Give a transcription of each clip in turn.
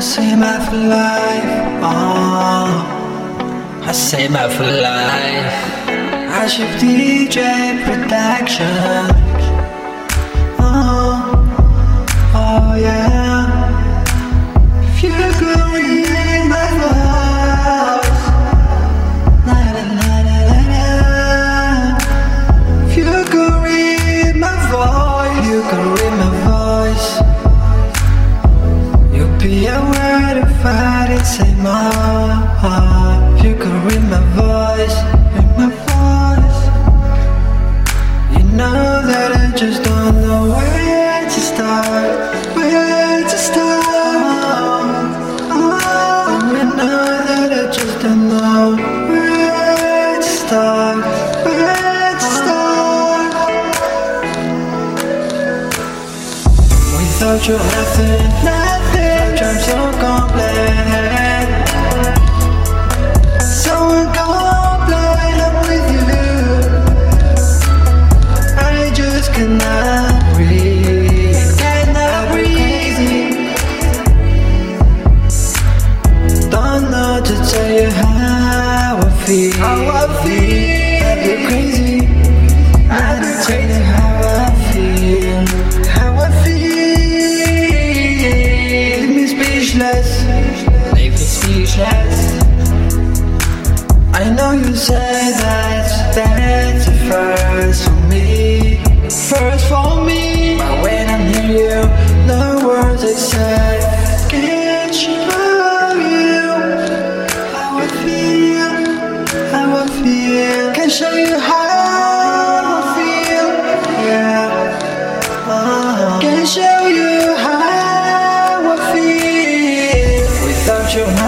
same out for life. Oh, I say my for life. I shift DJ production. If you could read my voice, read my voice. You know that I just don't know where to start, where to start. Oh, know that I just don't know where to start, where to start. Without nothing. Feel. How I feel. I feel crazy. I tell you how I feel. How I feel. Leave me speechless. Leave me speechless. I know you said that that's a first for me, first for me. But when I'm near you, the words I say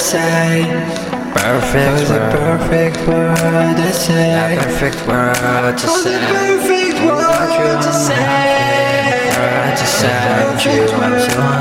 say. Perfect for the perfect word to say. perfect word to say. perfect word to say. Word to say. I'm so incomplete.